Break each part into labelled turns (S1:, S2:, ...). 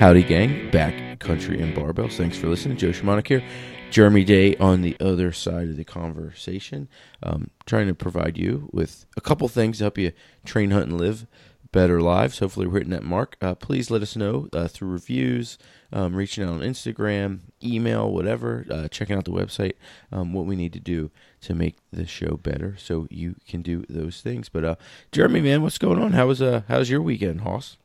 S1: Howdy, gang. Back country and barbells. Thanks for listening. Joe Shamanic here. Jeremy Day on the other side of the conversation. Um, trying to provide you with a couple things to help you train, hunt, and live better lives. Hopefully, we're hitting that mark. Uh, please let us know uh, through reviews, um, reaching out on Instagram, email, whatever, uh, checking out the website, um, what we need to do to make the show better so you can do those things. But, uh, Jeremy, man, what's going on? How was, uh, how's your weekend, Hoss?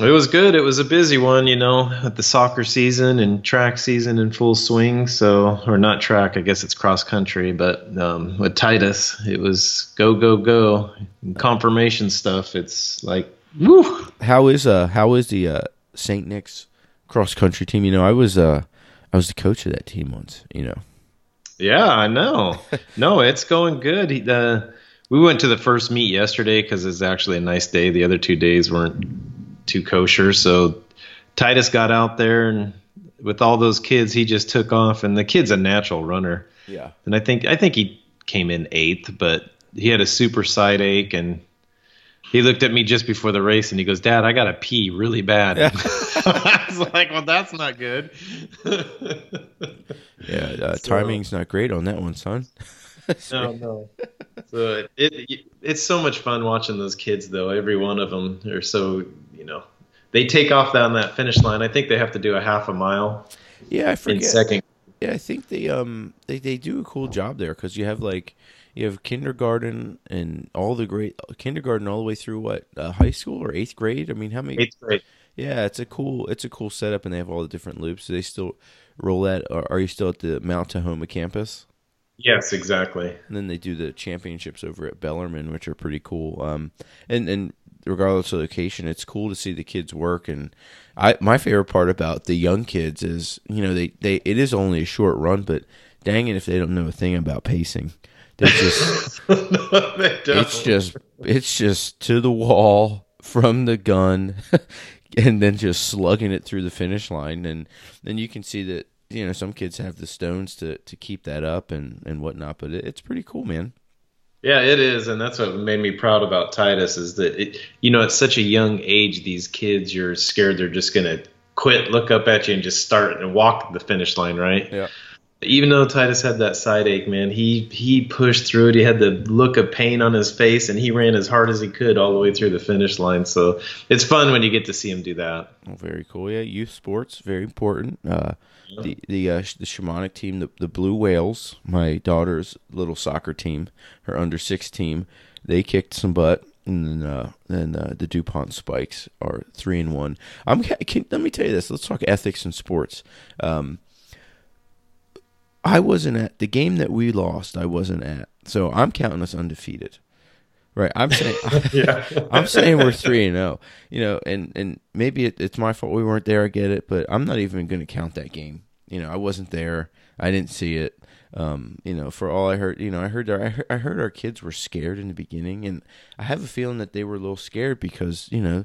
S2: It was good. It was a busy one, you know, with the soccer season and track season in full swing. So, or not track, I guess it's cross country, but um, with Titus, it was go, go, go. confirmation stuff. It's like, woo.
S1: How is uh how is the uh, St. Nick's cross country team? You know, I was uh I was the coach of that team once. You know.
S2: Yeah, I know. no, it's going good. He, uh, we went to the first meet yesterday because it's actually a nice day. The other two days weren't too kosher. So Titus got out there and with all those kids, he just took off. And the kid's a natural runner.
S1: Yeah.
S2: And I think I think he came in eighth, but he had a super side ache and he looked at me just before the race and he goes, Dad, I got to pee really bad. Yeah. I was like, well, that's not good.
S1: yeah, uh, so, timing's not great on that one, son.
S2: no, no. So it, it, it's so much fun watching those kids, though. Every one of them are so, you know, they take off down that finish line. I think they have to do a half a mile.
S1: Yeah, I forget.
S2: In second.
S1: Yeah, I think they um they, they do a cool job there because you have like you have kindergarten and all the great kindergarten all the way through what uh, high school or eighth grade. I mean, how many?
S2: Eighth grade.
S1: Yeah, it's a cool it's a cool setup, and they have all the different loops. Do they still roll that? Or are you still at the Mount Tahoma campus?
S2: Yes, exactly.
S1: And then they do the championships over at Bellarmine, which are pretty cool. Um, and and regardless of location, it's cool to see the kids work. And I my favorite part about the young kids is you know they they it is only a short run, but dang it if they don't know a thing about pacing. They just no, they it's just it's just to the wall from the gun and then just slugging it through the finish line and then you can see that you know some kids have the stones to to keep that up and and whatnot but it, it's pretty cool man
S2: yeah it is and that's what made me proud about titus is that it you know at such a young age these kids you're scared they're just gonna quit look up at you and just start and walk the finish line right?
S1: Yeah
S2: even though Titus had that side ache, man, he he pushed through it. He had the look of pain on his face, and he ran as hard as he could all the way through the finish line. So it's fun when you get to see him do that.
S1: Oh, very cool. Yeah, youth sports very important. Uh, yeah. The the uh, the shamanic team, the the Blue Whales, my daughter's little soccer team, her under six team, they kicked some butt and then uh, then uh, the Dupont Spikes are three and one. I'm can, let me tell you this. Let's talk ethics in sports. Um, I wasn't at the game that we lost. I wasn't at, so I'm counting us undefeated. Right, I'm saying, yeah. I'm saying we're three and zero. Oh, you know, and and maybe it, it's my fault we weren't there. I get it, but I'm not even going to count that game. You know, I wasn't there. I didn't see it. Um, you know, for all I heard, you know, I heard, our, I heard I heard our kids were scared in the beginning, and I have a feeling that they were a little scared because you know,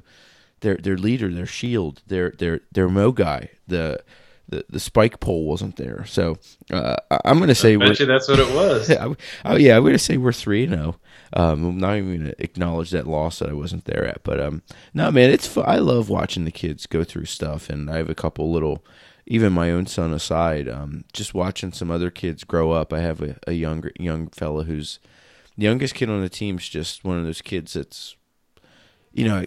S1: their their leader, their shield, their their their mo guy, the the, the spike pole wasn't there. So uh, I'm going to say
S2: we're, that's what it was.
S1: oh yeah, I'm going to say we're three now. Um, I'm not even going to acknowledge that loss that I wasn't there at. But um, no, man, it's fun. I love watching the kids go through stuff, and I have a couple little, even my own son aside, um, just watching some other kids grow up. I have a, a younger young fella who's the youngest kid on the team's just one of those kids that's, you know, I,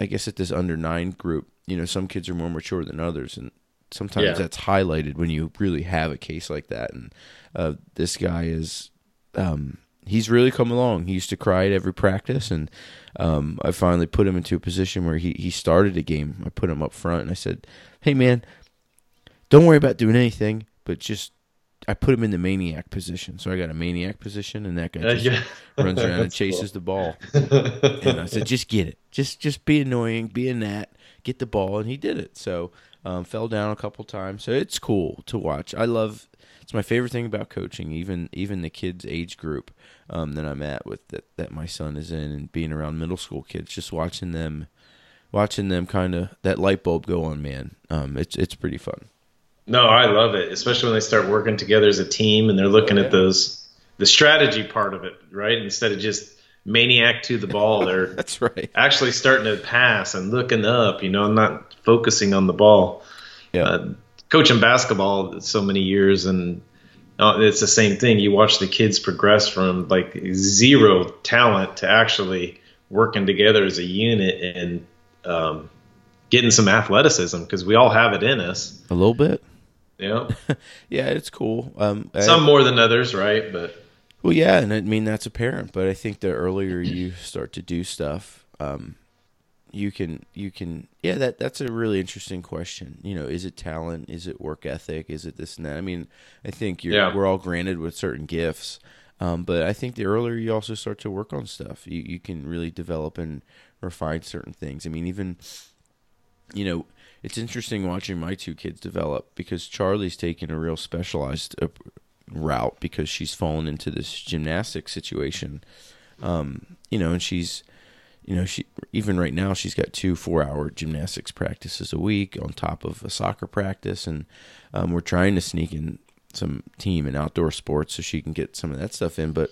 S1: I guess at this under nine group, you know, some kids are more mature than others, and sometimes yeah. that's highlighted when you really have a case like that. And uh, this guy is, um, he's really come along. He used to cry at every practice, and um, I finally put him into a position where he he started a game. I put him up front, and I said, "Hey, man, don't worry about doing anything, but just." I put him in the maniac position, so I got a maniac position, and that guy uh, just yeah. runs around and chases cool. the ball. and I said, "Just get it, just just be annoying, be a gnat, get the ball," and he did it. So um, fell down a couple times, so it's cool to watch. I love. It's my favorite thing about coaching, even even the kids' age group um, that I'm at with that that my son is in, and being around middle school kids, just watching them, watching them kind of that light bulb go on. Man, um, it's it's pretty fun.
S2: No, I love it, especially when they start working together as a team and they're looking oh, yeah. at those the strategy part of it, right? Instead of just maniac to the ball. They're
S1: That's right.
S2: actually starting to pass and looking up, you know, I'm not focusing on the ball.
S1: Yeah.
S2: Uh, coaching basketball so many years and uh, it's the same thing. You watch the kids progress from like zero talent to actually working together as a unit and um, getting some athleticism because we all have it in us.
S1: A little bit.
S2: Yeah,
S1: Yeah, it's cool. Um, I-
S2: some more than others, right? But
S1: Well, yeah, and I mean that's apparent, but I think the earlier you start to do stuff, um, you can you can yeah that that's a really interesting question. You know, is it talent? Is it work ethic? Is it this and that? I mean, I think you're
S2: Yeah.
S1: we're all granted with certain gifts, um, but I think the earlier you also start to work on stuff, you you can really develop and refine certain things. I mean, even you know, it's interesting watching my two kids develop because Charlie's taken a real specialized route because she's fallen into this gymnastics situation. Um, you know, and she's, you know, she even right now she's got two four-hour gymnastics practices a week on top of a soccer practice, and um, we're trying to sneak in some team and outdoor sports so she can get some of that stuff in. But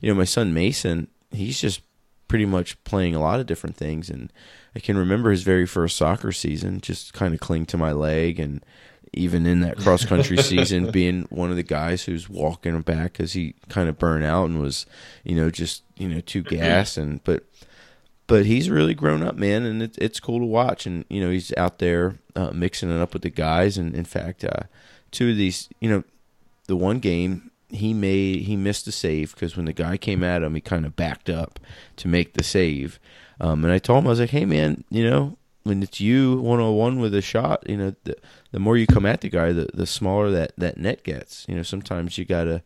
S1: you know, my son Mason, he's just pretty much playing a lot of different things and I can remember his very first soccer season just kind of cling to my leg and even in that cross country season being one of the guys who's walking back cuz he kind of burned out and was you know just you know too gas and but but he's really grown up man and it, it's cool to watch and you know he's out there uh, mixing it up with the guys and in fact uh, two of these you know the one game he made he missed a save because when the guy came at him, he kind of backed up to make the save. Um, and I told him I was like, "Hey man, you know when it's you one on one with a shot, you know the the more you come at the guy, the the smaller that that net gets. You know sometimes you gotta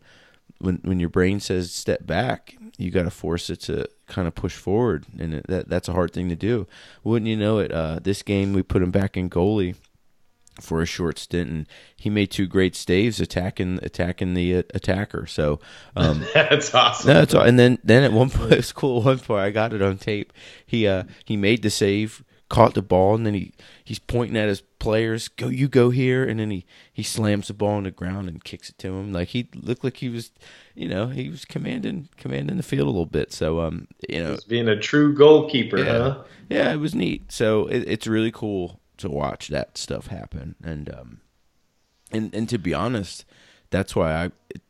S1: when when your brain says step back, you got to force it to kind of push forward, and it, that that's a hard thing to do. Wouldn't you know it? Uh, this game we put him back in goalie for a short stint, and he made two great staves attacking attacking the uh, attacker. So um,
S2: that's awesome.
S1: no, it's all, and then then at one point it was cool. One point I got it on tape. He uh he made the save, caught the ball, and then he he's pointing at his players, "Go, you go here," and then he he slams the ball on the ground and kicks it to him. Like he looked like he was, you know, he was commanding commanding the field a little bit. So um, you know,
S2: Just being a true goalkeeper,
S1: yeah,
S2: huh?
S1: yeah, it was neat. So it, it's really cool to watch that stuff happen, and um, and and to be honest, that's why I, it,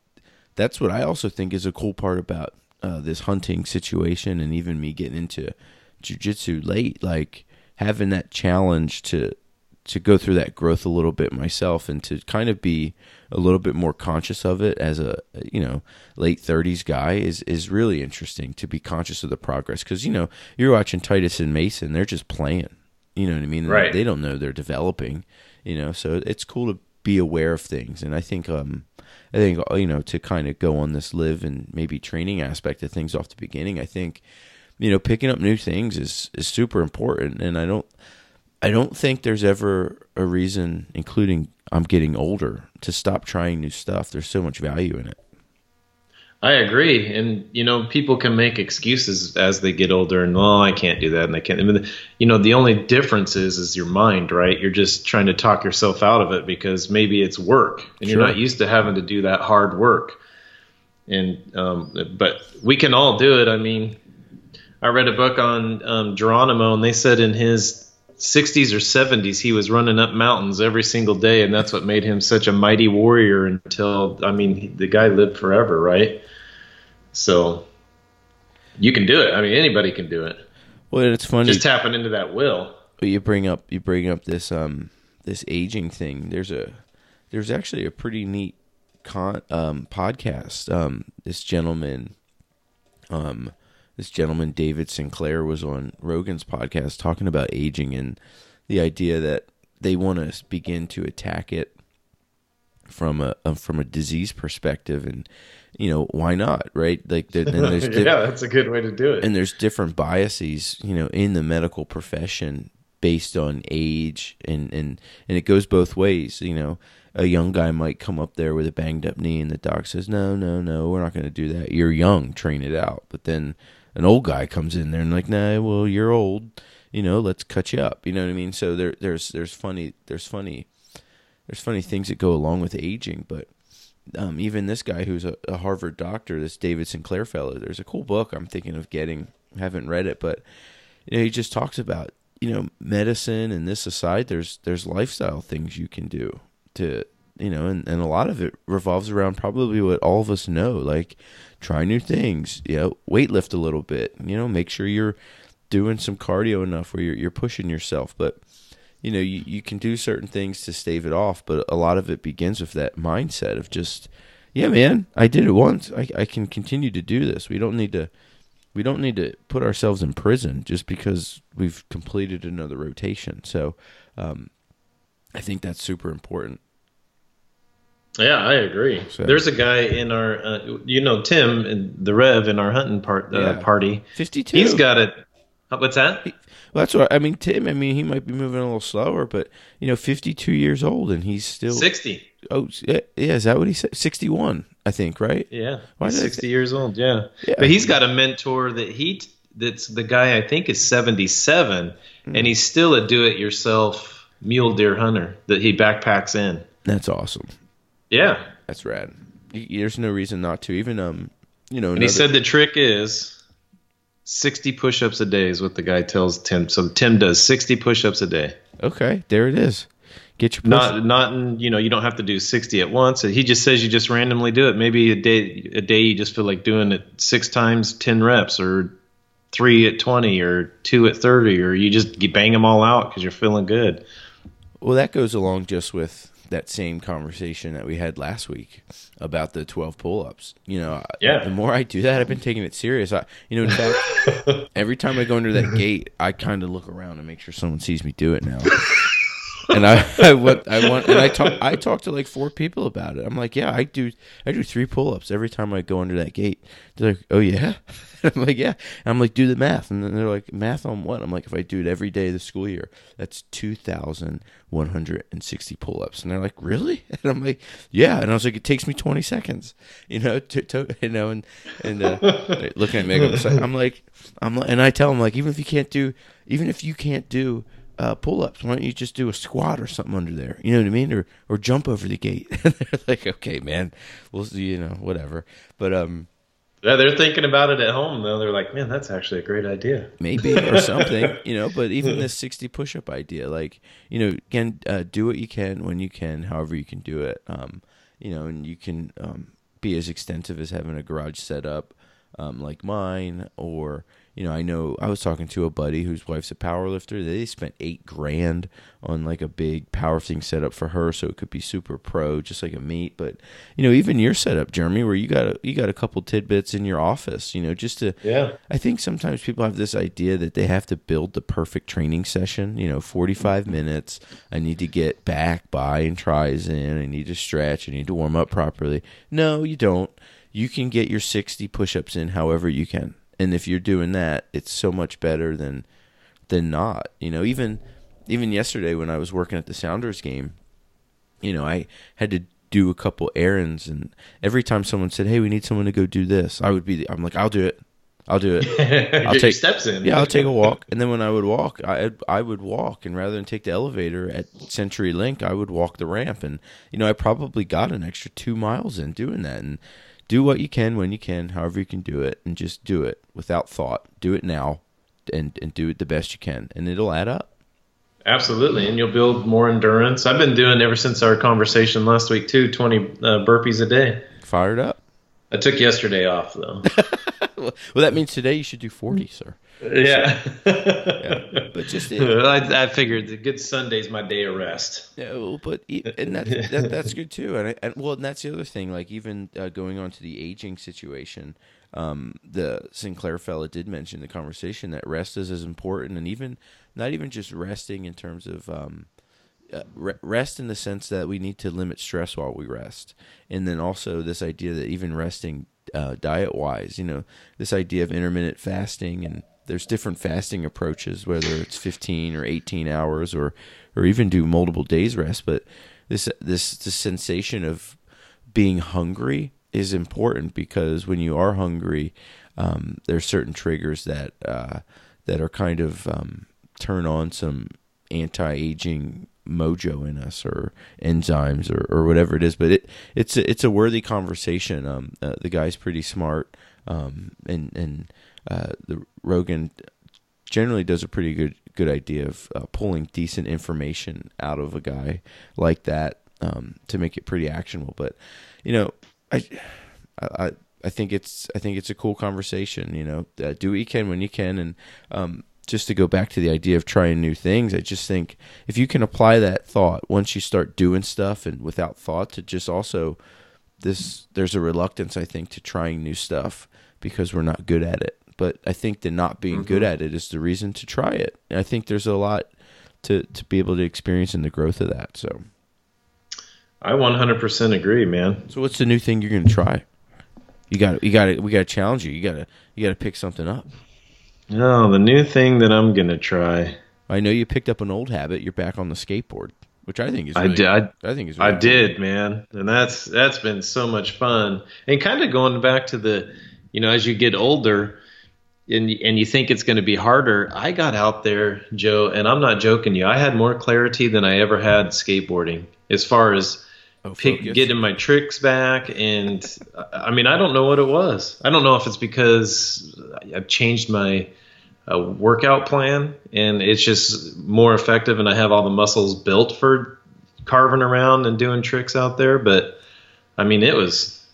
S1: that's what I also think is a cool part about uh, this hunting situation, and even me getting into jujitsu late, like having that challenge to to go through that growth a little bit myself, and to kind of be a little bit more conscious of it as a you know late 30s guy is is really interesting to be conscious of the progress. Because you know you're watching Titus and Mason they're just playing. You know what I mean?
S2: Right.
S1: they don't know they're developing you know? So it's cool to be aware of things. And I think um I think you know to kind of go on this live and maybe training aspect of things off the beginning I think you know picking up new things is is super important and I don't I don't think there's ever a reason, including I'm getting older, to stop trying new stuff. There's so much value in it.
S2: I agree, and you know, people can make excuses as they get older, and oh, I can't do that, and I can't. I mean, you know, the only difference is is your mind, right? You're just trying to talk yourself out of it because maybe it's work, and
S1: Sure.
S2: you're not used to having to do that hard work. And um, but we can all do it. I mean, I read a book on um, Geronimo, and they said in his 60s or 70s he was running up mountains every single day, and that's what made him such a mighty warrior. Until I mean, the guy lived forever, right? So you can do it. I mean, anybody can do it.
S1: Well, it's funny.
S2: Just tapping into that will.
S1: But you bring up you bring up this um this aging thing. There's a there's actually a pretty neat con um podcast. Um this gentleman um this gentleman David Sinclair was on Rogan's podcast talking about aging and the idea that they want to begin to attack it from a, uh, from a disease perspective and you know why not right? Like there, there's di-
S2: yeah, that's a good way to do it.
S1: and there's different biases you know in the medical profession based on age and and and it goes both ways you know. A young guy might come up there with a banged up knee and the doc says no no no we're not going to do that. You're young train it out. But then an old guy comes in there and like nah well you're old you know let's cut you up you know what i mean so there there's there's funny there's funny there's funny things that go along with aging but um, even this guy who's a, a Harvard doctor, this David Sinclair fellow, there's a cool book I'm thinking of getting. Haven't read it, but you know, he just talks about you know medicine and this aside. There's there's lifestyle things you can do to you know, and, and a lot of it revolves around probably what all of us know, like try new things, you know, weight lift a little bit, you know, make sure you're doing some cardio enough where you're, you're pushing yourself. But, you know, you, you can do certain things to stave it off, but a lot of it begins with that mindset of just, yeah, man, I did it once. I, I can continue to do this. We don't need to, we don't need to put ourselves in prison just because we've completed another rotation. So, um, I think that's super important.
S2: Yeah, I agree. So. There's a guy in our, uh, you know, Tim, in the Rev in our hunting part uh, yeah. party.
S1: Fifty-two.
S2: He's got it. What's that?
S1: He, well, that's what I mean. Tim. I mean, he might be moving a little slower, but you know, fifty-two years old, and he's still
S2: sixty.
S1: Oh, yeah. Is that what he said? Sixty-one, I think. Right?
S2: Yeah. Why he's sixty years old. Yeah. yeah. But he's got a mentor that he that's the guy I think is seventy-seven, mm-hmm. and he's still a do-it-yourself mule deer hunter that he backpacks in.
S1: That's awesome.
S2: Yeah,
S1: that's rad. There's no reason not to. Even um, you know.
S2: And he said the trick is sixty push-ups a day is what the guy tells Tim. So Tim does sixty push-ups a day.
S1: Okay, there it is. Get your
S2: push- not not in, you know you don't have to do sixty at once. He just says you just randomly do it. Maybe a day a day you just feel like doing it six times ten reps or three at twenty or two at thirty or you just bang them all out because you're feeling good.
S1: Well, that goes along just with that same conversation that we had last week about the 12 pull-ups. You know,
S2: yeah.
S1: the more I do that, I've been taking it serious. I, you know, in fact, every time I go under that gate, I kind of look around and make sure someone sees me do it now. And I, I want, I want, and I talk, I talk to like four people about it. I'm like, yeah, I do, I do three pull-ups every time I go under that gate. They're like, oh yeah, I'm like, yeah. And I'm like, do the math, and then they're like, math on what? I'm like, if I do it every day of the school year, that's two thousand one hundred and sixty pull-ups. And they're like, really? And I'm like, yeah. And I was like, it takes me twenty seconds, you know, to, to you know, and and uh, looking at me, I'm like, I'm like, and I tell them like, even if you can't do, even if you can't do uh, pull ups. Why don't you just do a squat or something under there? You know what I mean? Or or jump over the gate. they're like, okay, man, we'll see, you know, whatever. But um,
S2: yeah, they're thinking about it at home though. They're like, man, that's actually a great idea.
S1: Maybe or something, you know. But even this sixty push up idea, like you know, again, uh, do what you can when you can, however you can do it. Um, you know, and you can um, be as extensive as having a garage set up, um, like mine, or you know, I know I was talking to a buddy whose wife's a power lifter. They spent eight grand on like a big powerlifting setup for her, so it could be super pro, just like a meet. But you know, even your setup, Jeremy, where you got a, you got a couple tidbits in your office, you know, just to.
S2: Yeah.
S1: I think sometimes people have this idea that they have to build the perfect training session. You know, forty five mm-hmm. minutes. I need to get back by and tries in. I need to stretch. I need to warm up properly. No, you don't. You can get your sixty push ups in however you can and if you're doing that, it's so much better than than not. You know, even even yesterday when I was working at the Sounders game, you know, I had to do a couple errands, and every time someone said, "Hey, we need someone to go do this," I would be, the, I'm like, "I'll do it." I'll do it.
S2: I'll take steps in.
S1: Yeah, I'll take a walk, and then when I would walk, I I would walk, and rather than take the elevator at CenturyLink, I would walk the ramp, and you know I probably got an extra two miles in doing that, and do what you can when you can, however you can do it, and just do it without thought. Do it now, and and do it the best you can, and it'll add up.
S2: Absolutely, and you'll build more endurance. I've been doing ever since our conversation last week too, twenty uh, burpees a day.
S1: Fired up.
S2: I took yesterday off though.
S1: well, that means today you should do forty, sir.
S2: Yeah. yeah. But just it, I, I, figured the good Sunday's my day of rest.
S1: Yeah, well, but and that, that that's good too. And, I, and well, and that's the other thing. Like even uh, going on to the aging situation, um, the Sinclair fella did mention the conversation that rest is as important, and even not even just resting in terms of. Um, uh, rest in the sense that we need to limit stress while we rest, and then also this idea that even resting uh, diet wise, you know, this idea of intermittent fasting and there's different fasting approaches, whether it's 15 or 18 hours, or or even do multiple days rest. But this this the sensation of being hungry is important because when you are hungry, um, there's certain triggers that uh, that are kind of um, turn on some anti-aging mojo in us or enzymes or, or whatever it is. But it it's a, it's a worthy conversation. Um, uh, the guy's pretty smart, um, and and uh, the Rogan generally does a pretty good good idea of uh, pulling decent information out of a guy like that um, to make it pretty actionable. But you know, I I I think it's I think it's a cool conversation. You know, uh, do what you can when you can, and um, just to go back to the idea of trying new things, I just think if you can apply that thought once you start doing stuff and without thought to just also this there's a reluctance I think to trying new stuff because we're not good at it. But I think that not being mm-hmm. good at it is the reason to try it. And I think there's a lot to to be able to experience in the growth of that. So
S2: I 100% agree, man.
S1: So what's the new thing you're going to try? You got you got to we got to challenge you. You got to you got to pick something up.
S2: No, the new thing that I'm gonna try.
S1: I know you picked up an old habit. You're back on the skateboard, which I think is. Really,
S2: I did. I,
S1: I think is.
S2: Really I cool. did, man, and that's that's been so much fun. And kind of going back to the, you know, as you get older, and and you think it's going to be harder. I got out there, Joe, and I'm not joking you. I had more clarity than I ever had skateboarding as far as oh, pick, getting my tricks back. And I mean, I don't know what it was. I don't know if it's because I've changed my uh, workout plan and it's just more effective, and I have all the muscles built for carving around and doing tricks out there. But I mean, it was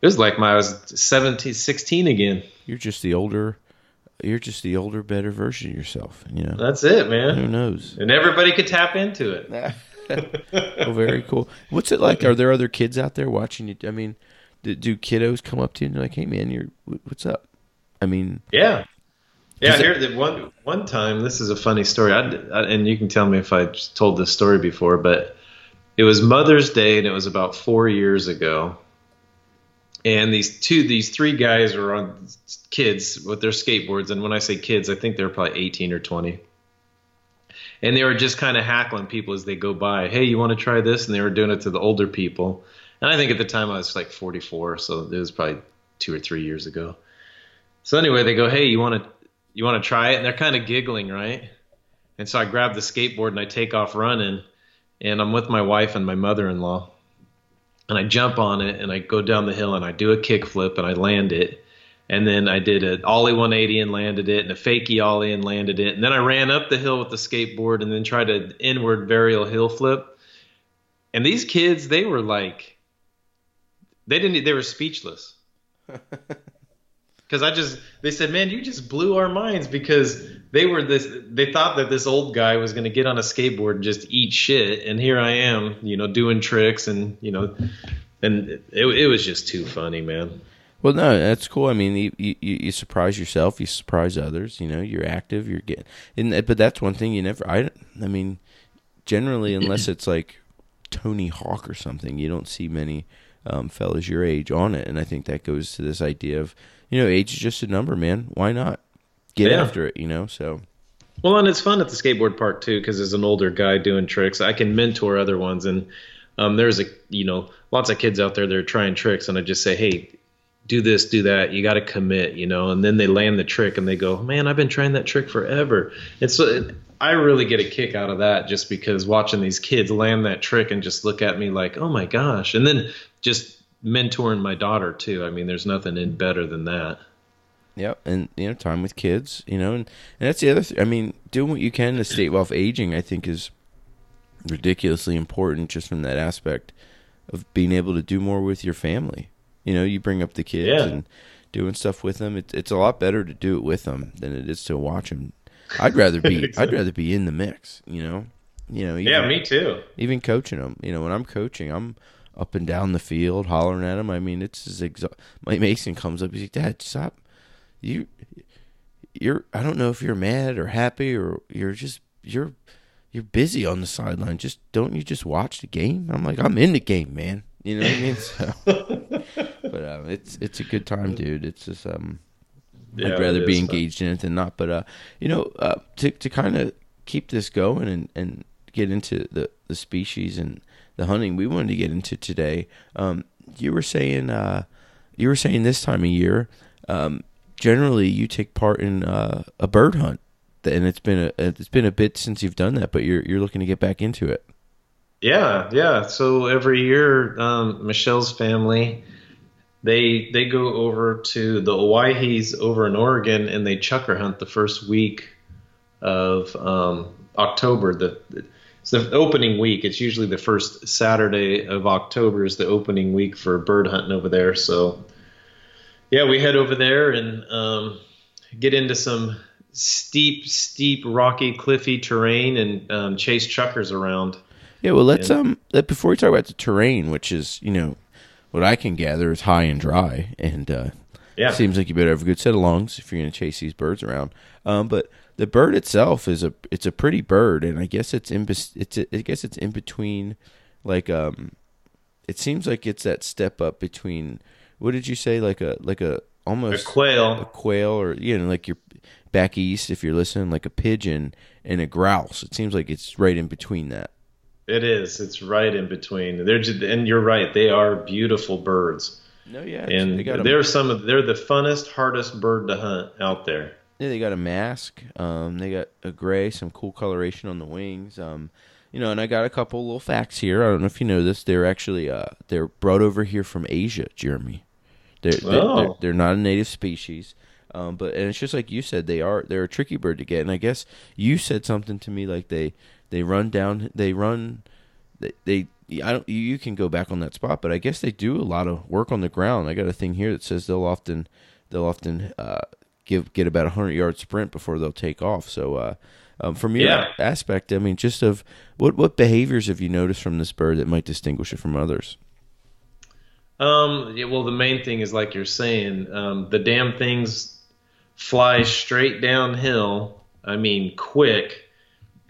S2: it was like my I was 17, 16 again.
S1: You're just the older you're just the older, better version of yourself. You know.
S2: That's it, man.
S1: Who knows?
S2: And everybody could tap into it.
S1: oh, very cool. What's it like? Are there other kids out there watching you? I mean, do, do kiddos come up to you and like, "Hey, man, you're what's up?" I mean,
S2: yeah, yeah. Here, the one one time, this is a funny story, I, I, and you can tell me if I told this story before, but it was Mother's Day, and it was about four years ago. And these two, these three guys were on kids with their skateboards, and when I say kids, I think they're probably 18 or 20 and they were just kind of hackling people as they go by. Hey, you want to try this? And they were doing it to the older people. And I think at the time I was like 44, so it was probably two or three years ago. So anyway, they go, "Hey, you want to you want to try it?" And they're kind of giggling, right? And so I grab the skateboard and I take off running, and I'm with my wife and my mother-in-law, and I jump on it and I go down the hill and I do a kickflip and I land it, and then I did an ollie 180 and landed it, and a fakie ollie and landed it, and then I ran up the hill with the skateboard and then tried an inward varial heelflip. And these kids, they were like, they didn't, they were speechless. Because I just, they said, man, you just blew our minds because they were this, they thought that this old guy was going to get on a skateboard and just eat shit, and here I am, you know, doing tricks and you know, and it, it was just too funny, man.
S1: Well, no, that's cool. I mean, you, you, you surprise yourself, you surprise others. You know, you're active. You're getting, and but that's one thing you never. I, I mean, generally, unless it's like Tony Hawk or something, you don't see many um, fellas your age on it. And I think that goes to this idea of, you know, age is just a number, man. Why not get yeah. after it? You know, so.
S2: Well, and it's fun at the skateboard park too, because as an older guy doing tricks, I can mentor other ones, and um, there's a you know lots of kids out there that are trying tricks, and I just say, hey, do this, do that. You got to commit, you know. And then they land the trick and they go, man, I've been trying that trick forever. And so I really get a kick out of that just because watching these kids land that trick and just look at me like, oh my gosh. And then just mentoring my daughter too. I mean, there's nothing in better than that.
S1: Yep, and you know, time with kids, you know, and, and that's the other. thing. I mean, doing what you can to stay while aging, I think, is ridiculously important just from that aspect of being able to do more with your family. You know, you bring up the kids yeah. and doing stuff with them. It, it's a lot better to do it with them than it is to watch them. I'd rather be exactly. I'd rather be in the mix. You know, you know.
S2: Even, yeah, me too.
S1: Even coaching them. You know, when I'm coaching, I'm up and down the field hollering at him. I mean, it's as exa- Mike Mason comes up. He's like, "Dad, stop! You, you're. I don't know if you're mad or happy or you're just you're." You're busy on the sideline. Just don't you just watch the game? I'm like, I'm in the game, man. You know what I mean? So, but um, it's it's a good time, dude. It's just um, yeah, I'd rather be engaged fun. in it than not. But uh, you know, uh, to to kind of keep this going and and get into the the species and the hunting we wanted to get into today. Um, you were saying uh, you were saying this time of year, um, generally you take part in uh, a bird hunt. and it's been a it's been a bit since you've done that, but you're you're looking to get back into it.
S2: Yeah, yeah. So every year, um, Michelle's family they they go over to the Owyhees over in Oregon and they chukar hunt the first week of um, October. The it's the opening week. It's usually the first Saturday of October is the opening week for bird hunting over there. So yeah, we head over there and um, get into some steep, steep, rocky, cliffy terrain and um, chase chukars around.
S1: Yeah, well, let's and, um, before we talk about the terrain, which is you know what I can gather is high and dry, and uh, yeah, seems like you better have a good set of lungs if you're going to chase these birds around. Um, but the bird itself is a it's a pretty bird, and I guess it's in it's I guess it's in between, like um, it seems like it's that step up between what did you say like a like a almost
S2: a quail
S1: a quail or you know like you're back east if you're listening like a pigeon and a grouse. It seems like it's right in between that.
S2: It is. It's right in between. They're just, and you're right. They are beautiful birds.
S1: No, yeah,
S2: and they they're some of they're the funnest, hardest bird to hunt out there.
S1: Yeah, they got a mask. Um, they got a gray, some cool coloration on the wings. Um, you know, and I got a couple little facts here. I don't know if you know this. They're actually uh, they're brought over here from Asia, Jeremy. They're they're, oh. they're, they're not a native species. Um, but and it's just like you said, they are they're a tricky bird to get. And I guess you said something to me like they they run down. They run. They, they I don't. You can go back on that spot, but I guess they do a lot of work on the ground. I got a thing here that says they'll often they'll often uh, give get about a hundred yard sprint before they'll take off. So uh, um, from your yeah. aspect, I mean, just of what what behaviors have you noticed from this bird that might distinguish it from others?
S2: Um, yeah, well, the main thing is like you're saying, um, the damn things fly straight downhill. I mean, quick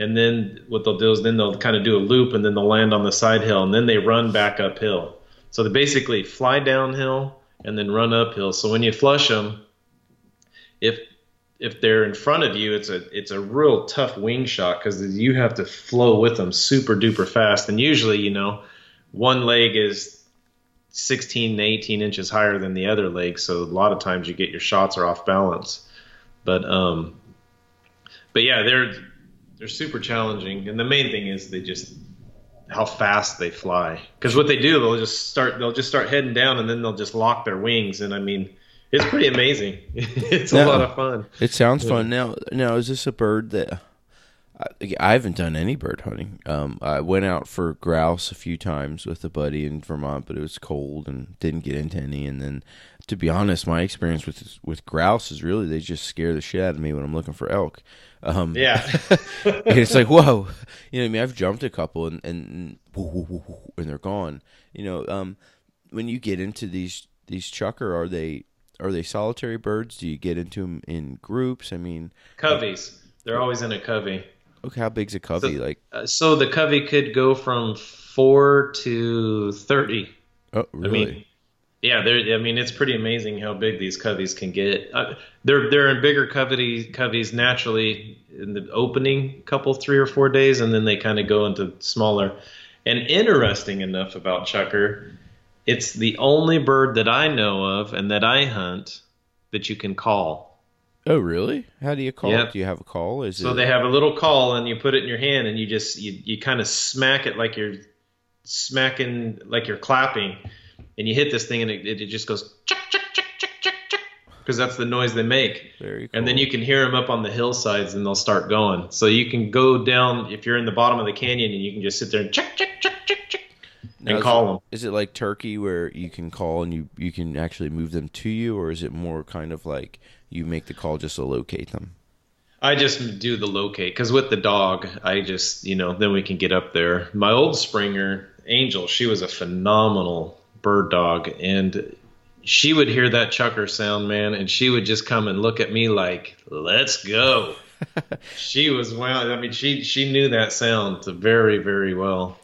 S2: and then what they'll do is then they'll kind of do a loop and then they'll land on the side hill and then they run back uphill. So they basically fly downhill and then run uphill. So when you flush them, if if they're in front of you, it's a it's a real tough wing shot because you have to flow with them super duper fast. And usually, you know, one leg is 16 to 18 inches higher than the other leg, so a lot of times you get your shots are off balance. But um, but yeah, they're they're super challenging, and the main thing is they just how fast they fly. Because what they do, they'll just start they'll just start heading down, and then they'll just lock their wings, and I mean. It's pretty amazing. it's a lot of fun.
S1: It sounds yeah. fun. Now, now is this a bird that I, I haven't done any bird hunting. Um, I went out for grouse a few times with a buddy in Vermont, but it was cold and didn't get into any. And then, to be honest, my experience with with grouse is really they just scare the shit out of me when I'm looking for elk.
S2: Um, yeah,
S1: it's like whoa, you know. I mean, I've jumped a couple and and and they're gone. You know, um, when you get into these these chukar, are they are they solitary birds? Do you get into them in groups? I mean,
S2: coveys. They're always in a covey.
S1: Okay, how big's a covey?
S2: So,
S1: like,
S2: uh, so the covey could go from four to thirty.
S1: Oh, really?
S2: I mean, yeah, they're. I mean, it's pretty amazing how big these coveys can get. Uh, they're they're in bigger covey coveys naturally in the opening couple three or four days, and then they kind of go into smaller. And interesting enough about chukar, it's the only bird that I know of and that I hunt that you can call.
S1: Oh, really? How do you call yep. it? Do you have a call? Is
S2: so
S1: it...
S2: they have a little call, and you put it in your hand, and you just you you kind of smack it like you're smacking like you're clapping and you hit this thing and it, it just goes chick chick chick chick chick chick because that's the noise they make.
S1: Very cool.
S2: And then you can hear them up on the hillsides and they'll start going. So you can go down if you're in the bottom of the canyon and you can just sit there and check check check check check and call
S1: it,
S2: them.
S1: Is it like turkey where you can call and you you can actually move them to you, or is it more kind of like you make the call just to locate them?
S2: I just do the locate because with the dog, I just you know then we can get up there. My old Springer Angel, she was a phenomenal bird dog, and she would hear that chukar sound, man, and she would just come and look at me like, "Let's go." she was well. I mean, she she knew that sound very very well,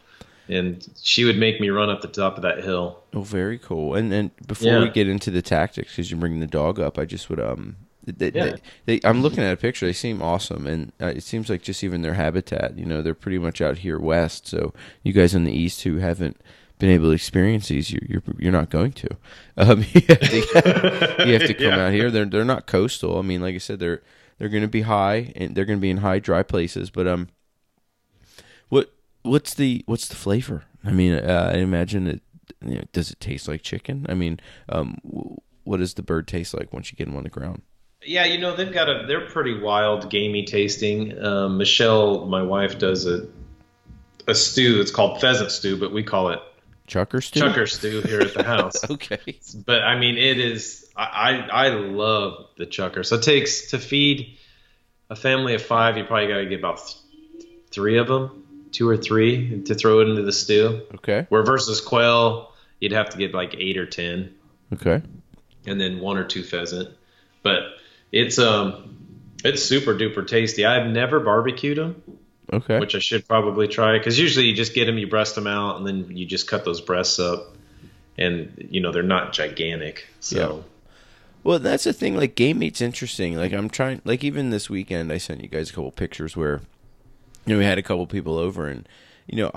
S2: and she would make me run up the top of that hill.
S1: Oh, very cool. And and before yeah. we get into the tactics, because you're bringing the dog up, I just would um. They, yeah. they, they, I'm looking at a picture. They seem awesome, and uh, it seems like just even their habitat. You know, they're pretty much out here west. So you guys in the east who haven't been able to experience these, you're you're, you're not going to. Um, you, have to you have to come yeah. out here. They're they're not coastal. I mean, like I said, they're They're going to be high, and they're going to be in high, dry places. But um, what's the what's the flavor? I mean, uh, I imagine it. You know, does it taste like chicken? I mean, um, what does the bird taste like once you get them on the ground?
S2: Yeah, you know they've got a they're pretty wild, gamey tasting. Um, Michelle, my wife, does a a stew. It's called pheasant stew, but we call it
S1: chukar stew.
S2: Chukar stew here at the house.
S1: okay,
S2: but I mean it is. I, I I love the chukar. So it takes to feed a family of five. You probably got to get about th- three of them, two or three, to throw it into the stew.
S1: Okay.
S2: Where versus quail, you'd have to get like eight or ten.
S1: Okay.
S2: And then one or two pheasant, but it's um, it's super duper tasty. I've never barbecued them.
S1: Okay.
S2: Which I should probably try because usually you just get them, you breast them out, and then you just cut those breasts up, and you know they're not gigantic. So.
S1: Yeah. Well, that's the thing. Like game meat's interesting. Like I'm trying. Like even this weekend, I sent you guys a couple pictures where, you know, we had a couple people over, and you know,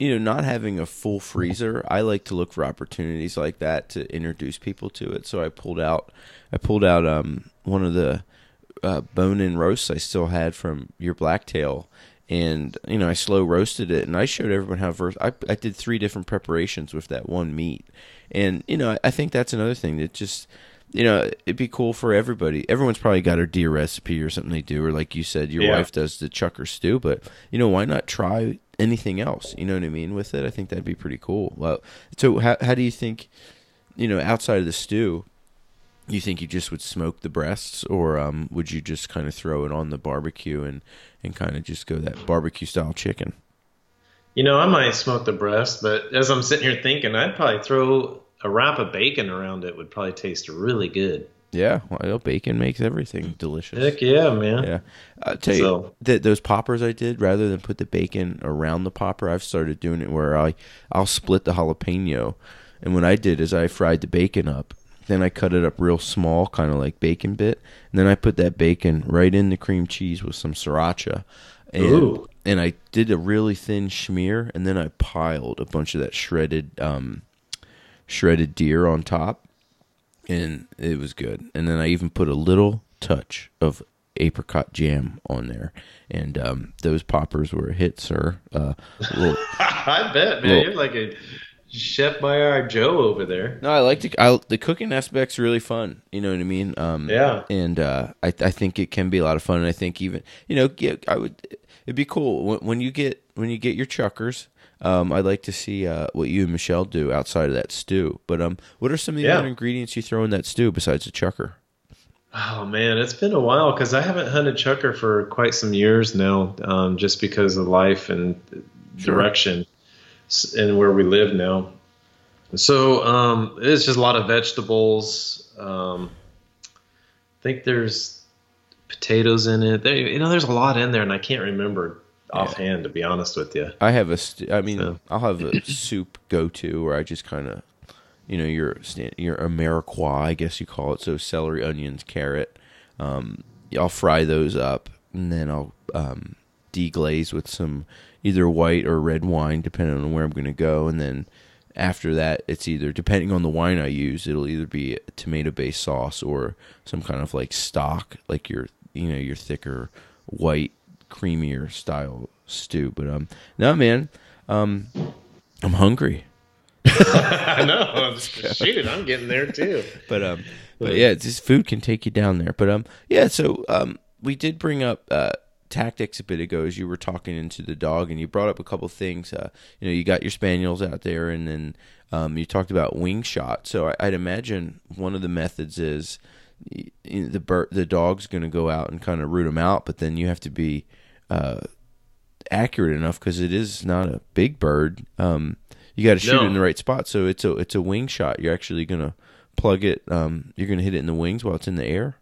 S1: you know, not having a full freezer, I like to look for opportunities like that to introduce people to it. So I pulled out, I pulled out um one of the uh, bone-in roasts I still had from your blacktail, and you know I slow roasted it, and I showed everyone how. Vers- I I did three different preparations with that one meat, and you know I think that's another thing that just you know, it'd be cool for everybody. Everyone's probably got a deer recipe or something they do, or like you said, your yeah. wife does the chukar stew. But you know, why not try anything else? You know what I mean with it. I think that'd be pretty cool. Well, so how how do you think, you know, outside of the stew, you think you just would smoke the breasts, or um, would you just kind of throw it on the barbecue and and kind of just go that barbecue style chicken?
S2: You know, I might smoke the breast, but as I'm sitting here thinking, I'd probably throw a wrap of bacon around it would probably taste really good.
S1: Yeah, well, bacon makes everything delicious.
S2: Heck yeah, man.
S1: Yeah, I'll tell so, you that those poppers I did rather than put the bacon around the popper, I've started doing it where I I'll split the jalapeno, and what I did is I fried the bacon up, then I cut it up real small, kind of like bacon bit, and then I put that bacon right in the cream cheese with some sriracha, and Ooh. and I did a really thin schmear, and then I piled a bunch of that shredded um, shredded deer on top, and it was good. And then I even put a little touch of apricot jam on there, and um, those poppers were a hit, sir. Uh,
S2: little, I bet, man. Little, You're like a Chef Boyardee Joe over there.
S1: No, I like to. I, the cooking aspect's really fun. You know what I mean?
S2: Um, yeah.
S1: And uh, I, I think it can be a lot of fun. And I think even you know, I would. It'd be cool when, when you get when you get your chukars um, I'd like to see uh, what you and Michelle do outside of that stew. But um, what are some of the yeah. other ingredients you throw in that stew besides the chukar?
S2: Oh man, it's been a while because I haven't hunted chukar for quite some years now, um, just because of life and sure. direction and where we live now. So um, it's just a lot of vegetables. Um, I think there's potatoes in it. There, you know, there's a lot in there, and I can't remember offhand, to be honest with you.
S1: I have a, st- I mean, so. I'll have a soup go to where I just kind of, you know, your your mirepoix, I guess you call it. So celery, onions, carrot. Um, I'll fry those up, and then I'll um, deglaze with some either white or red wine, depending on where I'm going to go, and then after that, it's either depending on the wine I use, it'll either be a tomato-based sauce or some kind of like stock, like your you know your thicker white creamier style stew. But um, no, man, um, I'm hungry.
S2: I know. Shoot, I'm getting there too.
S1: But um, but yeah, this food can take you down there. But um, yeah. So um, we did bring up uh tactics a bit ago as you were talking into the dog, and you brought up a couple things. Uh, you know, you got your spaniels out there, and then um, you talked about wing shot. So I, would imagine one of the methods is the bird, the dog's going to go out and kind of root them out, but then you have to be uh, accurate enough because it is not a big bird. Um, you got to shoot no. it in the right spot, so it's a it's a wing shot. You're actually going to plug it. Um, you're going to hit it in the wings while it's in the air.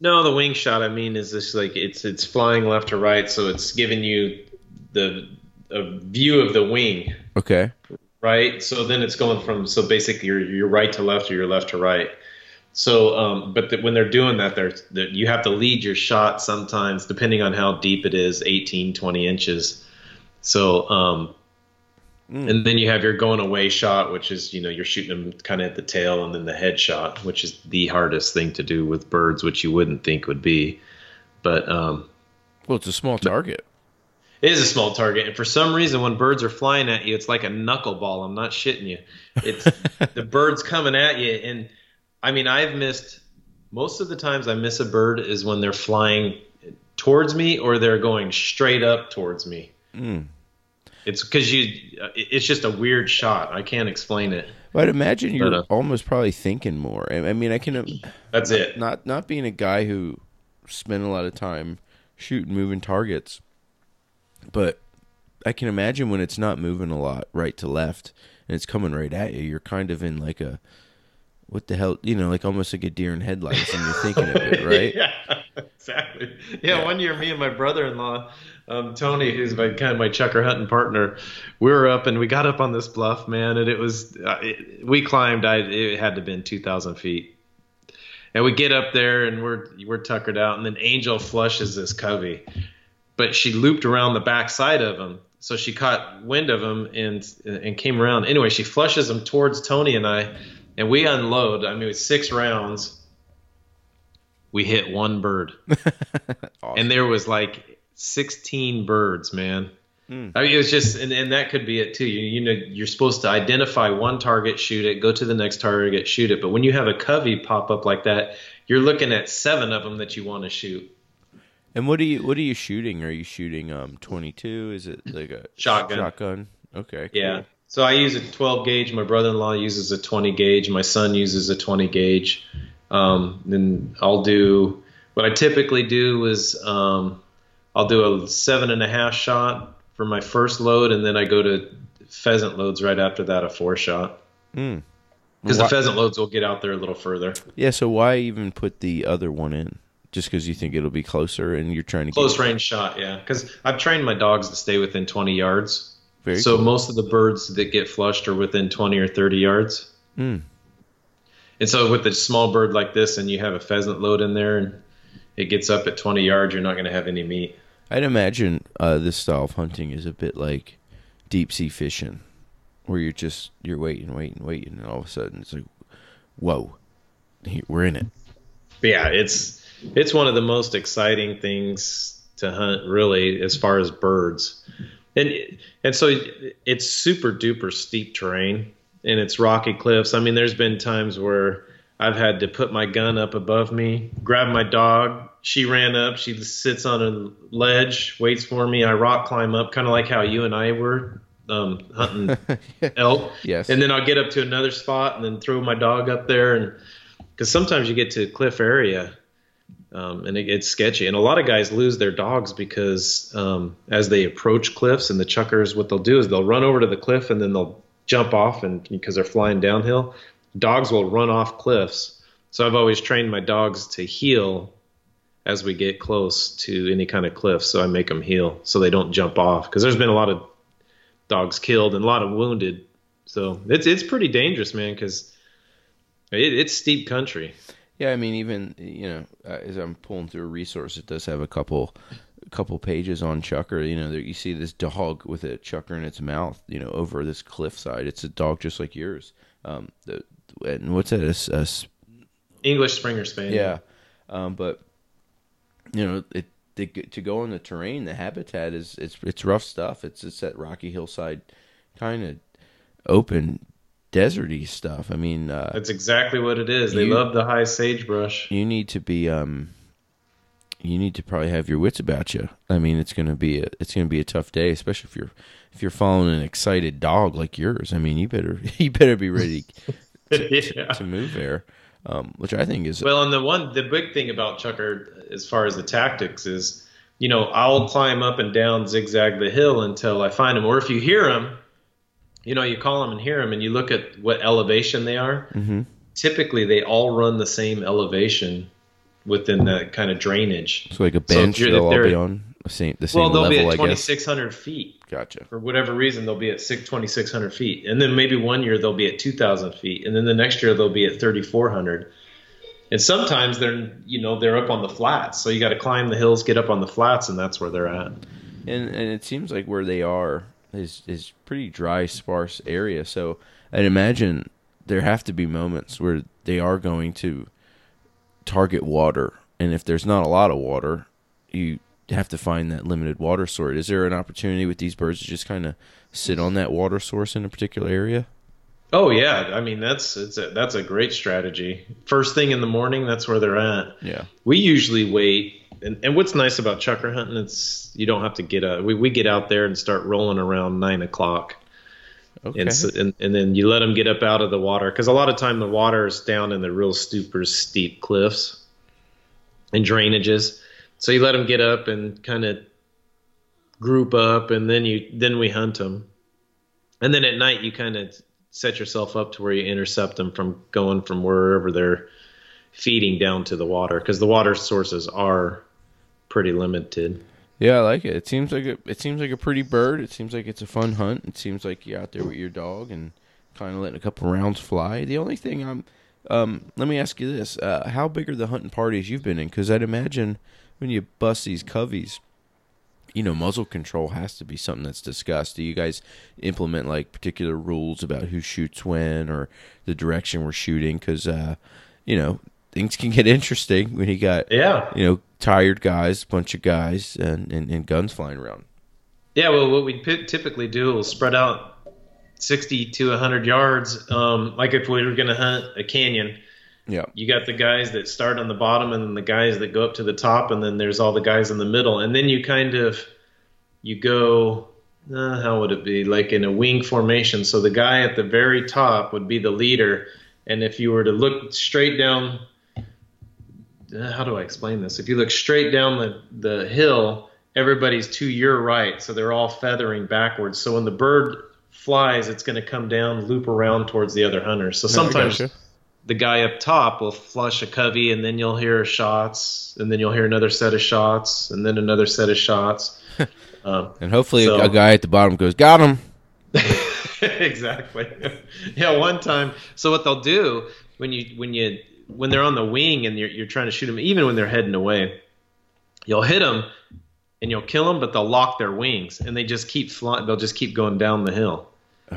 S2: No, the wing shot. I mean, is this like it's it's flying left to right, so it's giving you the a view of the wing.
S1: Okay.
S2: Right. So then it's going from so basically you're you're right to left or you're left to right. So, um, but the, when they're doing that, they're, they're, you have to lead your shot sometimes, depending on how deep it is, 18, 20 inches. So, um, mm. and then you have your going away shot, which is, you know, you're shooting them kind of at the tail and then the head shot, which is the hardest thing to do with birds, which you wouldn't think would be. But um,
S1: well, it's a small target.
S2: It is a small target, and for some reason, when birds are flying at you, it's like a knuckleball. I'm not shitting you. It's the birds coming at you, and I mean, I've missed most of the times I miss a bird is when they're flying towards me or they're going straight up towards me.
S1: Mm.
S2: It's because you, it's just a weird shot. I can't explain it.
S1: But I'd imagine you're but, uh, almost probably thinking more. I mean, I can.
S2: That's it.
S1: Not not being a guy who spent a lot of time shooting moving targets, but I can imagine when it's not moving a lot right to left and it's coming right at you. You're kind of in like a what the hell, you know, like almost like a deer in headlights, and you're thinking of it, right?
S2: yeah, exactly. Yeah, yeah, one year, me and my brother-in-law, um, Tony, who's my kind of my chukar hunting partner, we were up and we got up on this bluff, man, and it was uh, it, we climbed. I it had to have been two thousand feet, and we get up there and we're we're tuckered out, and then Angel flushes this covey, but she looped around the back side of him. So she caught wind of him and and came around. Anyway, she flushes him towards Tony and I, and we unload. I mean, with six rounds, we hit one bird, awesome. and there was like 16 birds, man. Mm. I mean, it was just, and, and that could be it too. You, you know, you're supposed to identify one target, shoot it, go to the next target, shoot it. But when you have a covey pop up like that, you're looking at seven of them that you want to shoot.
S1: And what are you what are you shooting? Are you shooting um 22? Is it like a
S2: shotgun?
S1: Shotgun. Okay.
S2: Cool. Yeah. So I use a 12 gauge. My brother-in-law uses a 20 gauge. My son uses a 20 gauge. Um, then I'll do what I typically do is um, I'll do a seven and a half shot for my first load, and then I go to pheasant loads right after that, a four shot.
S1: Because
S2: mm. the pheasant loads will get out there a little further.
S1: Yeah. So why even put the other one in? Just because you think it'll be closer, and you're trying to
S2: close range shot, yeah. Because I've trained my dogs to stay within 20 yards. Very so cool. most of the birds that get flushed are within 20 or 30 yards.
S1: Mm.
S2: And so with a small bird like this, and you have a pheasant load in there, and it gets up at 20 yards, you're not going to have any meat.
S1: I'd imagine uh, this style of hunting is a bit like deep sea fishing, where you're just you're waiting, waiting, waiting, and all of a sudden it's like, whoa, we're in it.
S2: Yeah, it's it's one of the most exciting things to hunt, really, as far as birds and and so it's super duper steep terrain and it's rocky cliffs. I mean, there's been times where I've had to put my gun up above me, grab my dog. She ran up. She sits on a ledge, waits for me. I rock climb up, kind of like how you and I were um, hunting elk.
S1: Yes.
S2: And then I'll get up to another spot and then throw my dog up there. And because sometimes you get to a cliff area um, and it, it's sketchy. And a lot of guys lose their dogs because um, as they approach cliffs, and the chukars, what they'll do is they'll run over to the cliff and then they'll jump off, and because they're flying downhill, dogs will run off cliffs. So I've always trained my dogs to heel as we get close to any kind of cliff. So I make them heel so they don't jump off because there's been a lot of dogs killed and a lot of wounded. So it's it's pretty dangerous, man, because it, it's steep country.
S1: Yeah, I mean, even you know, uh, as I'm pulling through a resource, it does have a couple, a couple pages on chukar. You know, there, you see this dog with a chukar in its mouth. You know, over this cliffside. It's a dog just like yours. Um, the, and what's that? A, a
S2: English Springer Spaniel.
S1: Yeah, um, but you know, it to go in the terrain, the habitat is it's it's rough stuff. It's it's that rocky hillside kind of open deserty stuff. I mean, uh,
S2: that's exactly what it is. They you, love the high sagebrush.
S1: You need to be, um, you need to probably have your wits about you. I mean, it's gonna be a, it's gonna be a tough day, especially if you're, if you're following an excited dog like yours. I mean, you better, you better be ready to, yeah. to, to move there. Um, which I think is
S2: well. And the one, the big thing about Chukar, as far as the tactics, is you know I'll climb up and down, zigzag the hill until I find him. Or if you hear him, you know, you call them and hear them, and you look at what elevation they are.
S1: Mm-hmm.
S2: Typically, they all run the same elevation within that kind of drainage.
S1: So, like a bench, so they'll all be on the same, the same
S2: well, they'll
S1: level,
S2: be at 2,600 feet.
S1: Gotcha.
S2: For whatever reason, they'll be at 2,600 feet, and then maybe one year they'll be at 2,000 feet, and then the next year they'll be at 3,400. And sometimes they're, you know, they're up on the flats, so you got to climb the hills, get up on the flats, and that's where they're at.
S1: And and it seems like where they are is is pretty dry, sparse area. So I'd imagine there have to be moments where they are going to target water, and if there's not a lot of water, you have to find that limited water source. Is there an opportunity with these birds to just kind of sit on that water source in a particular area?
S2: Oh yeah, I mean that's it's a, that's a great strategy. First thing in the morning, that's where they're at.
S1: Yeah.
S2: We usually wait, and, and what's nice about chukar hunting, it's you don't have to get up. We we get out there and start rolling around nine o'clock,
S1: Okay.
S2: and, so, and and then you let them get up out of the water because a lot of time the water is down in the real super steep cliffs and drainages. So you let them get up and kind of group up, and then you then we hunt them, and then at night you kind of set yourself up to where you intercept them from going from wherever they're feeding down to the water because the water sources are pretty limited.
S1: Yeah, I like it. It seems like a it seems like a pretty bird. It seems like it's a fun hunt. It seems like you're out there with your dog and kind of letting a couple rounds fly. The only thing I'm um let me ask you this. Uh how big are the hunting parties you've been in cuz I'd imagine when you bust these coveys you know, muzzle control has to be something that's discussed. Do you guys implement like particular rules about who shoots when or the direction we're shooting cuz uh you know, things can get interesting when you got
S2: Yeah.
S1: you know, tired guys, bunch of guys, and, and, and guns flying around.
S2: Yeah, well, what we typically do is spread out 60 to 100 yards. Um, like if we were going to hunt a canyon,
S1: Yeah.
S2: you got the guys that start on the bottom and then the guys that go up to the top, and then there's all the guys in the middle. And then you kind of you go, uh, how would it be? Like in a wing formation. So the guy at the very top would be the leader. And if you were to look straight down, how do I explain this? If you look straight down the, the hill, everybody's to your right. So they're all feathering backwards. So when the bird flies, it's going to come down, loop around towards the other hunters. So sometimes the guy up top will flush a covey, and then you'll hear shots, and then you'll hear another set of shots, and then another set of shots. um,
S1: And hopefully
S2: So-
S1: a guy at the bottom goes, got him.
S2: exactly. yeah, one time. So what they'll do when you when you when they're on the wing and you're you're trying to shoot them, even when they're heading away, you'll hit them and you'll kill them, but they'll lock their wings and they just keep flying. They'll just keep going down the hill.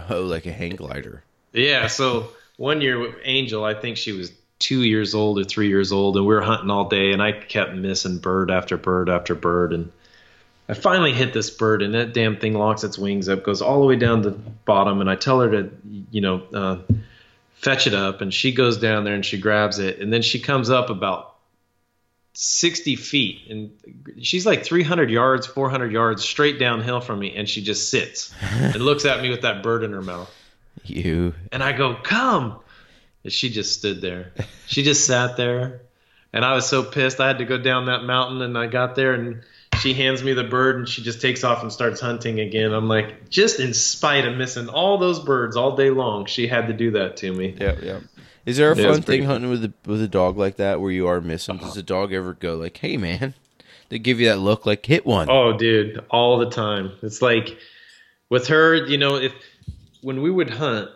S1: Oh, like a hang glider.
S2: Yeah. So one year with Angel, I think she was two years old or three years old, and we were hunting all day, and I kept missing bird after bird after bird, and I finally hit this bird, and that damn thing locks its wings up, goes all the way down to the bottom, and I tell her to, you know, uh, fetch it up, and she goes down there and she grabs it, and then she comes up about 60 feet, and she's like 300 yards, 400 yards straight downhill from me, and she just sits and looks at me with that bird in her mouth.
S1: You.
S2: And I go, come. And she just stood there. She just sat there. And I was so pissed. I had to go down that mountain and I got there and she hands me the bird and she just takes off and starts hunting again. I'm like, just in spite of missing all those birds all day long, she had to do that to me.
S1: Yeah, yeah. Is there a
S2: Yeah,
S1: fun
S2: pretty
S1: thing hunting with a with a dog like that where you are missing? Does the dog ever go like, "Hey, man"? They give you that look like, "Hit one."
S2: Oh, dude, all the time. It's like with her, you know, if when we would hunt,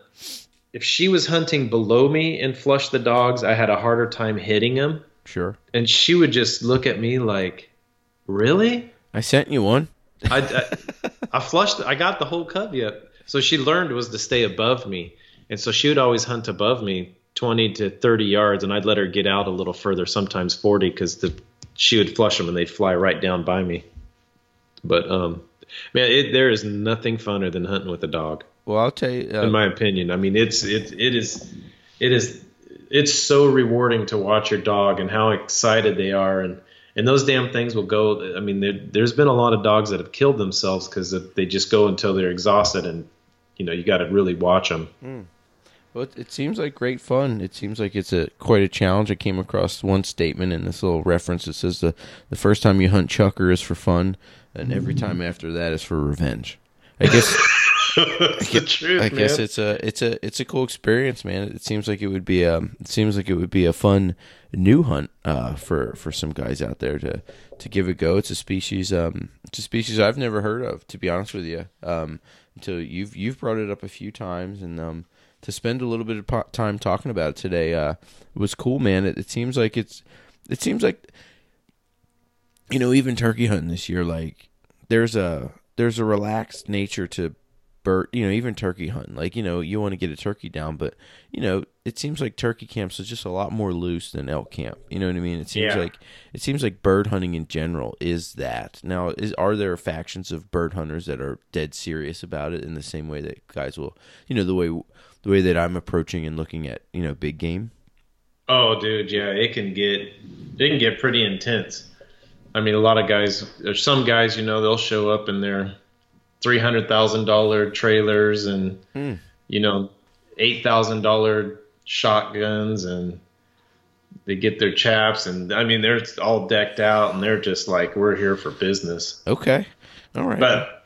S2: if she was hunting below me and flush the dogs, I had a harder time hitting them.
S1: Sure.
S2: And she would just look at me like, really?
S1: I sent you one.
S2: I, I, I flushed. I got the whole covey up. So she learned was to stay above me, and so she would always hunt above me, twenty to thirty yards, and I'd let her get out a little further, sometimes forty, because the she would flush them and they'd fly right down by me. But um, man, it, there is nothing funner than hunting with a dog,
S1: Well, I'll tell you. Uh,
S2: in my opinion. I mean, it's it it is it is it's so rewarding to watch your dog and how excited they are and and those damn things will go i mean there, there's been a lot of dogs that have killed themselves because they just go until they're exhausted and you know you got to really watch them hmm.
S1: Well, it, it seems like great fun. It seems like it's a quite a challenge. I came across one statement in this little reference that says the the first time you hunt chukar is for fun, and every hmm. time after that is for revenge. I guess
S2: The truth,
S1: I guess it's a it's a it's a cool experience, man. It seems like it would be um it seems like it would be a fun new hunt uh for for some guys out there to to give a go. It's a species um it's a species I've never heard of, to be honest with you. Um until you've you've brought it up a few times and um to spend a little bit of po- time talking about it today uh was cool, man. It, it seems like it's it seems like you know even turkey hunting this year like there's a there's a relaxed nature to bird, you know, even turkey hunting. Like, you know, you want to get a turkey down, but you know, it seems like turkey camps is just a lot more loose than elk camp. You know what I mean? It seems
S2: Yeah.
S1: like it seems like bird hunting in general is that. Now, is are there factions of bird hunters that are dead serious about it in the same way that guys will, you know, the way the way that I'm approaching and looking at, you know, big game?
S2: Oh, dude, yeah, it can get it can get pretty intense. I mean, a lot of guys. There's some guys, you know, they'll show up in their three hundred thousand dollar trailers and
S1: Hmm.
S2: you know eight thousand dollar shotguns, and they get their chaps, and I mean, they're all decked out, and they're just like, we're here for business.
S1: Okay. All right.
S2: But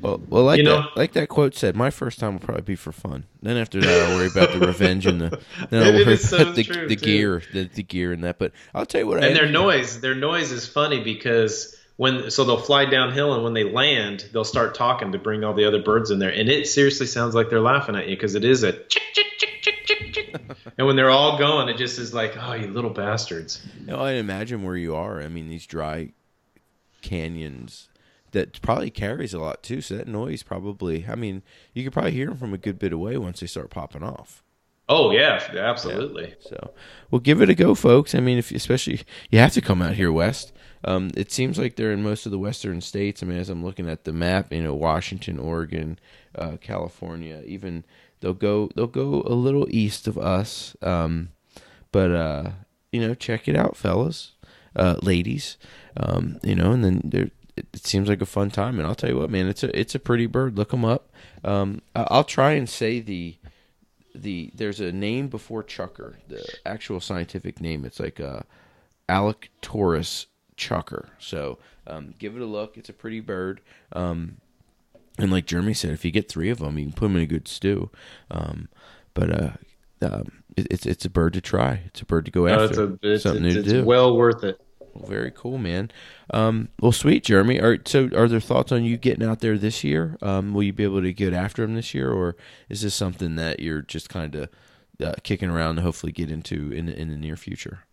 S1: Well, well, like
S2: You know-
S1: that, like that quote said, my first time will probably be for fun. Then after that, I'll worry about the revenge and the then I'll worry
S2: so
S1: about the, the gear, the, the gear and that. But I'll tell you what, I
S2: and their noise their noise is funny because when so they'll fly downhill and when they land they'll start talking to bring all the other birds in there and it seriously sounds like they're laughing at you because it is a chick chick chick chick chick chick and when they're all going it just is like oh you little bastards
S1: you know, I imagine where you are. I mean, these dry canyons that probably carries a lot too. So that noise probably, I mean, you could probably hear them from a good bit away once they start popping off.
S2: Oh yeah absolutely
S1: So, well, give it a go, folks. I mean, if especially you have to come out here west. Um, it seems like they're in most of the western states. I mean, as I'm looking at the map, you know, Washington, Oregon, uh, California, even they'll go they'll go a little east of us. Um, but uh, you know, check it out, fellas, uh, ladies. Um, you know, and then there. It, seems like a fun time, and I'll tell you what, man, it's a it's a pretty bird. Look them up. Um, I'll try and say the the there's a name before chukar the actual scientific name. It's like uh Alectoris chukar. So um, give it a look. It's a pretty bird. Um, and like jeremy said if you get three of them you can put them in a good stew. Um, but uh um, it, it's it's a bird to try. It's a bird to go
S2: No,
S1: after.
S2: it's, a, it's,
S1: something
S2: it's,
S1: new
S2: it's
S1: do.
S2: well worth it
S1: very cool, man. Um, well, sweet, Jeremy. Are, so, are there thoughts on you getting out there this year? Um, will you be able to get after him this year, or is this something that you're just kind of uh, kicking around to hopefully get into in in the near future?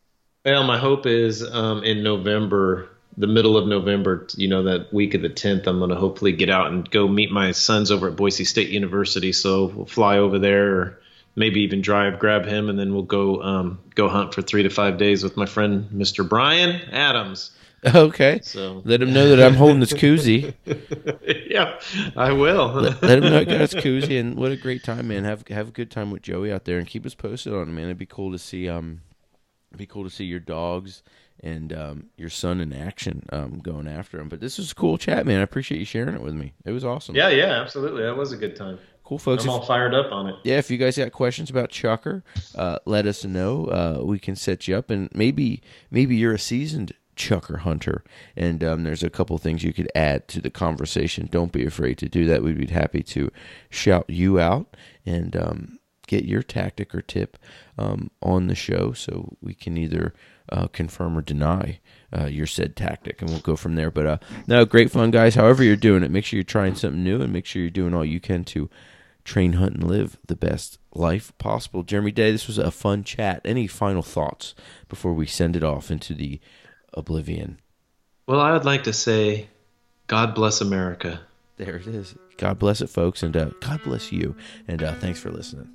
S2: well my hope is um, in november the middle of november you know that week of the 10th i'm going to hopefully get out and go meet my sons over at boise state university so we'll fly over there maybe even drive grab him and then we'll go um, go hunt for three to five days with my friend mr brian adams
S1: Okay.
S2: so
S1: Let him know that I'm holding this koozie.
S2: yeah i will
S1: Let, let him know I got his koozie, and what a great time, man. Have have a good time with Joey out there, and keep us posted on it, man. It'd be cool to see um, it'd be cool to see your dogs and um your son in action um going after him. But this was a cool chat, man. I appreciate you sharing it with me. It was awesome.
S2: yeah yeah absolutely that was a good time
S1: Cool, folks.
S2: i'm
S1: If-
S2: all fired up on it
S1: yeah, if you guys got questions about Chukar, uh, let us know. Uh, we can set you up, and maybe maybe you're a seasoned Chukar hunter, and um, there's a couple things you could add to the conversation. Don't be afraid to do that. We'd be happy to shout you out and um, get your tactic or tip um, on the show, so we can either uh, confirm or deny. Uh, your said tactic, and we'll go from there. But uh, no, great fun, guys. However you're doing it, make sure you're trying something new, and make sure you're doing all you can to train, hunt, and live the best life possible. Jeremy Day, this was a fun chat. Any final thoughts before we send it off into the oblivion?
S2: well i would like to say god bless america
S1: There it is. God bless it, folks, and uh, God bless you. And uh, thanks for listening.